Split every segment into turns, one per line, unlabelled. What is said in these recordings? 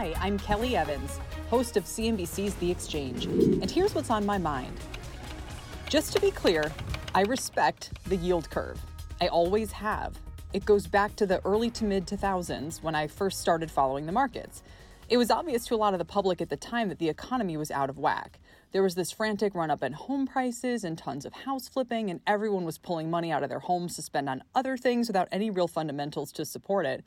Hi, I'm Kelly Evans, host of CNBC's The Exchange, and here's what's on my mind. Just to be clear, I respect the yield curve. I always have. It goes back to the early to mid 2000s when I first started following the markets. It was obvious to a lot of the public at the time that the economy was out of whack. There was this frantic run up in home prices and tons of house flipping, and everyone was pulling money out of their homes to spend on other things without any real fundamentals to support it.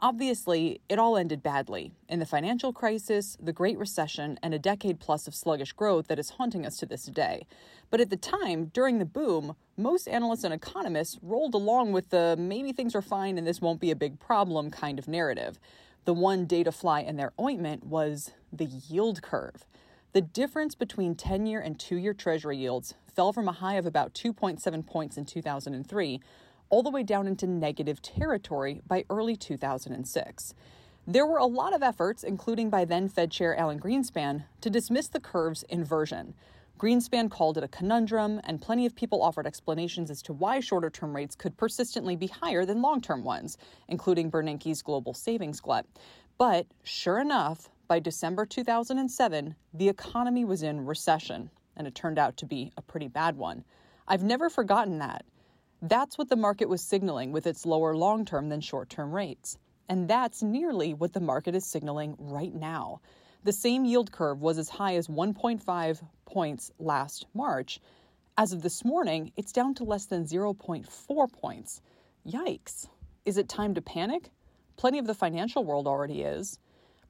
Obviously, it all ended badly in the financial crisis, the Great Recession, and a decade plus of sluggish growth that is haunting us to this day. But at the time, during the boom, most analysts and economists rolled along with the maybe things are fine and this won't be a big problem kind of narrative. The one data fly in their ointment was the yield curve. The difference between 10 year and 2 year Treasury yields fell from a high of about 2.7 points in 2003 all the way down into negative territory by early 2006. There were a lot of efforts, including by then Fed Chair Alan Greenspan, to dismiss the curve's inversion. Greenspan called it a conundrum, and plenty of people offered explanations as to why shorter term rates could persistently be higher than long term ones, including Bernanke's global savings glut. But sure enough, by December 2007, the economy was in recession, and it turned out to be a pretty bad one. I've never forgotten that. That's what the market was signaling with its lower long term than short term rates. And that's nearly what the market is signaling right now. The same yield curve was as high as 1.5 points last March. As of this morning, it's down to less than 0.4 points. Yikes. Is it time to panic? Plenty of the financial world already is.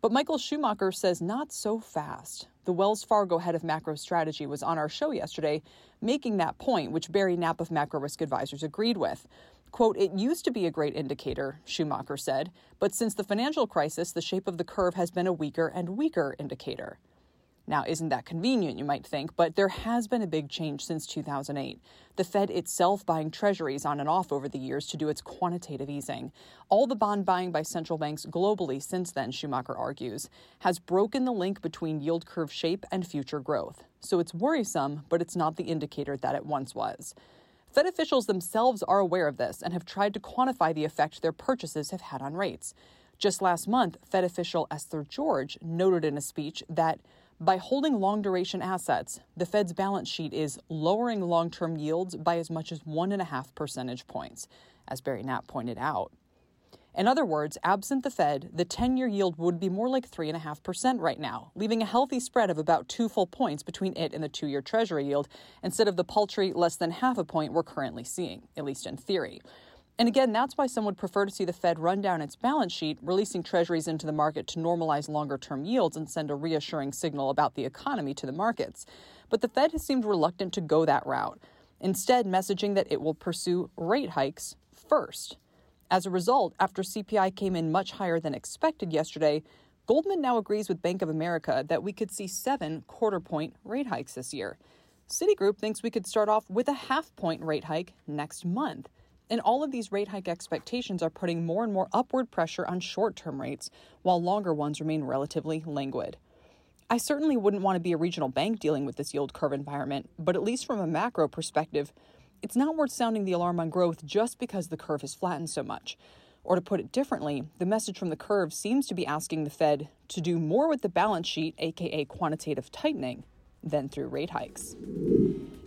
But Michael Schumacher says not so fast. The Wells Fargo head of macro strategy was on our show yesterday, making that point, which Barry Knapp of Macro Risk Advisors agreed with. Quote, it used to be a great indicator, Schumacher said, but since the financial crisis, the shape of the curve has been a weaker and weaker indicator. Now, isn't that convenient, you might think, but there has been a big change since 2008. The Fed itself buying treasuries on and off over the years to do its quantitative easing. All the bond buying by central banks globally since then, Schumacher argues, has broken the link between yield curve shape and future growth. So it's worrisome, but it's not the indicator that it once was. Fed officials themselves are aware of this and have tried to quantify the effect their purchases have had on rates. Just last month, Fed official Esther George noted in a speech that by holding long duration assets, the Fed's balance sheet is lowering long term yields by as much as one and a half percentage points, as Barry Knapp pointed out. In other words, absent the Fed, the 10 year yield would be more like 3.5% right now, leaving a healthy spread of about two full points between it and the two year Treasury yield, instead of the paltry less than half a point we're currently seeing, at least in theory. And again, that's why some would prefer to see the Fed run down its balance sheet, releasing treasuries into the market to normalize longer term yields and send a reassuring signal about the economy to the markets. But the Fed has seemed reluctant to go that route, instead, messaging that it will pursue rate hikes first. As a result, after CPI came in much higher than expected yesterday, Goldman now agrees with Bank of America that we could see seven quarter point rate hikes this year. Citigroup thinks we could start off with a half point rate hike next month. And all of these rate hike expectations are putting more and more upward pressure on short term rates, while longer ones remain relatively languid. I certainly wouldn't want to be a regional bank dealing with this yield curve environment, but at least from a macro perspective, it's not worth sounding the alarm on growth just because the curve has flattened so much. Or to put it differently, the message from the curve seems to be asking the Fed to do more with the balance sheet, aka quantitative tightening, than through rate hikes.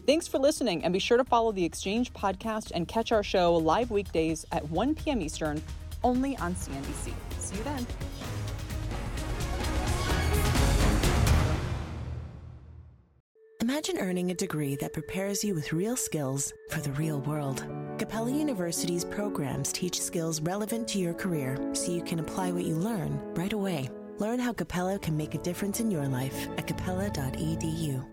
Thanks for listening, and be sure to follow the Exchange podcast and catch our show live weekdays at 1 p.m. Eastern only on CNBC. See you then.
Imagine earning a degree that prepares you with real skills for the real world. Capella University's programs teach skills relevant to your career so you can apply what you learn right away. Learn how Capella can make a difference in your life at capella.edu.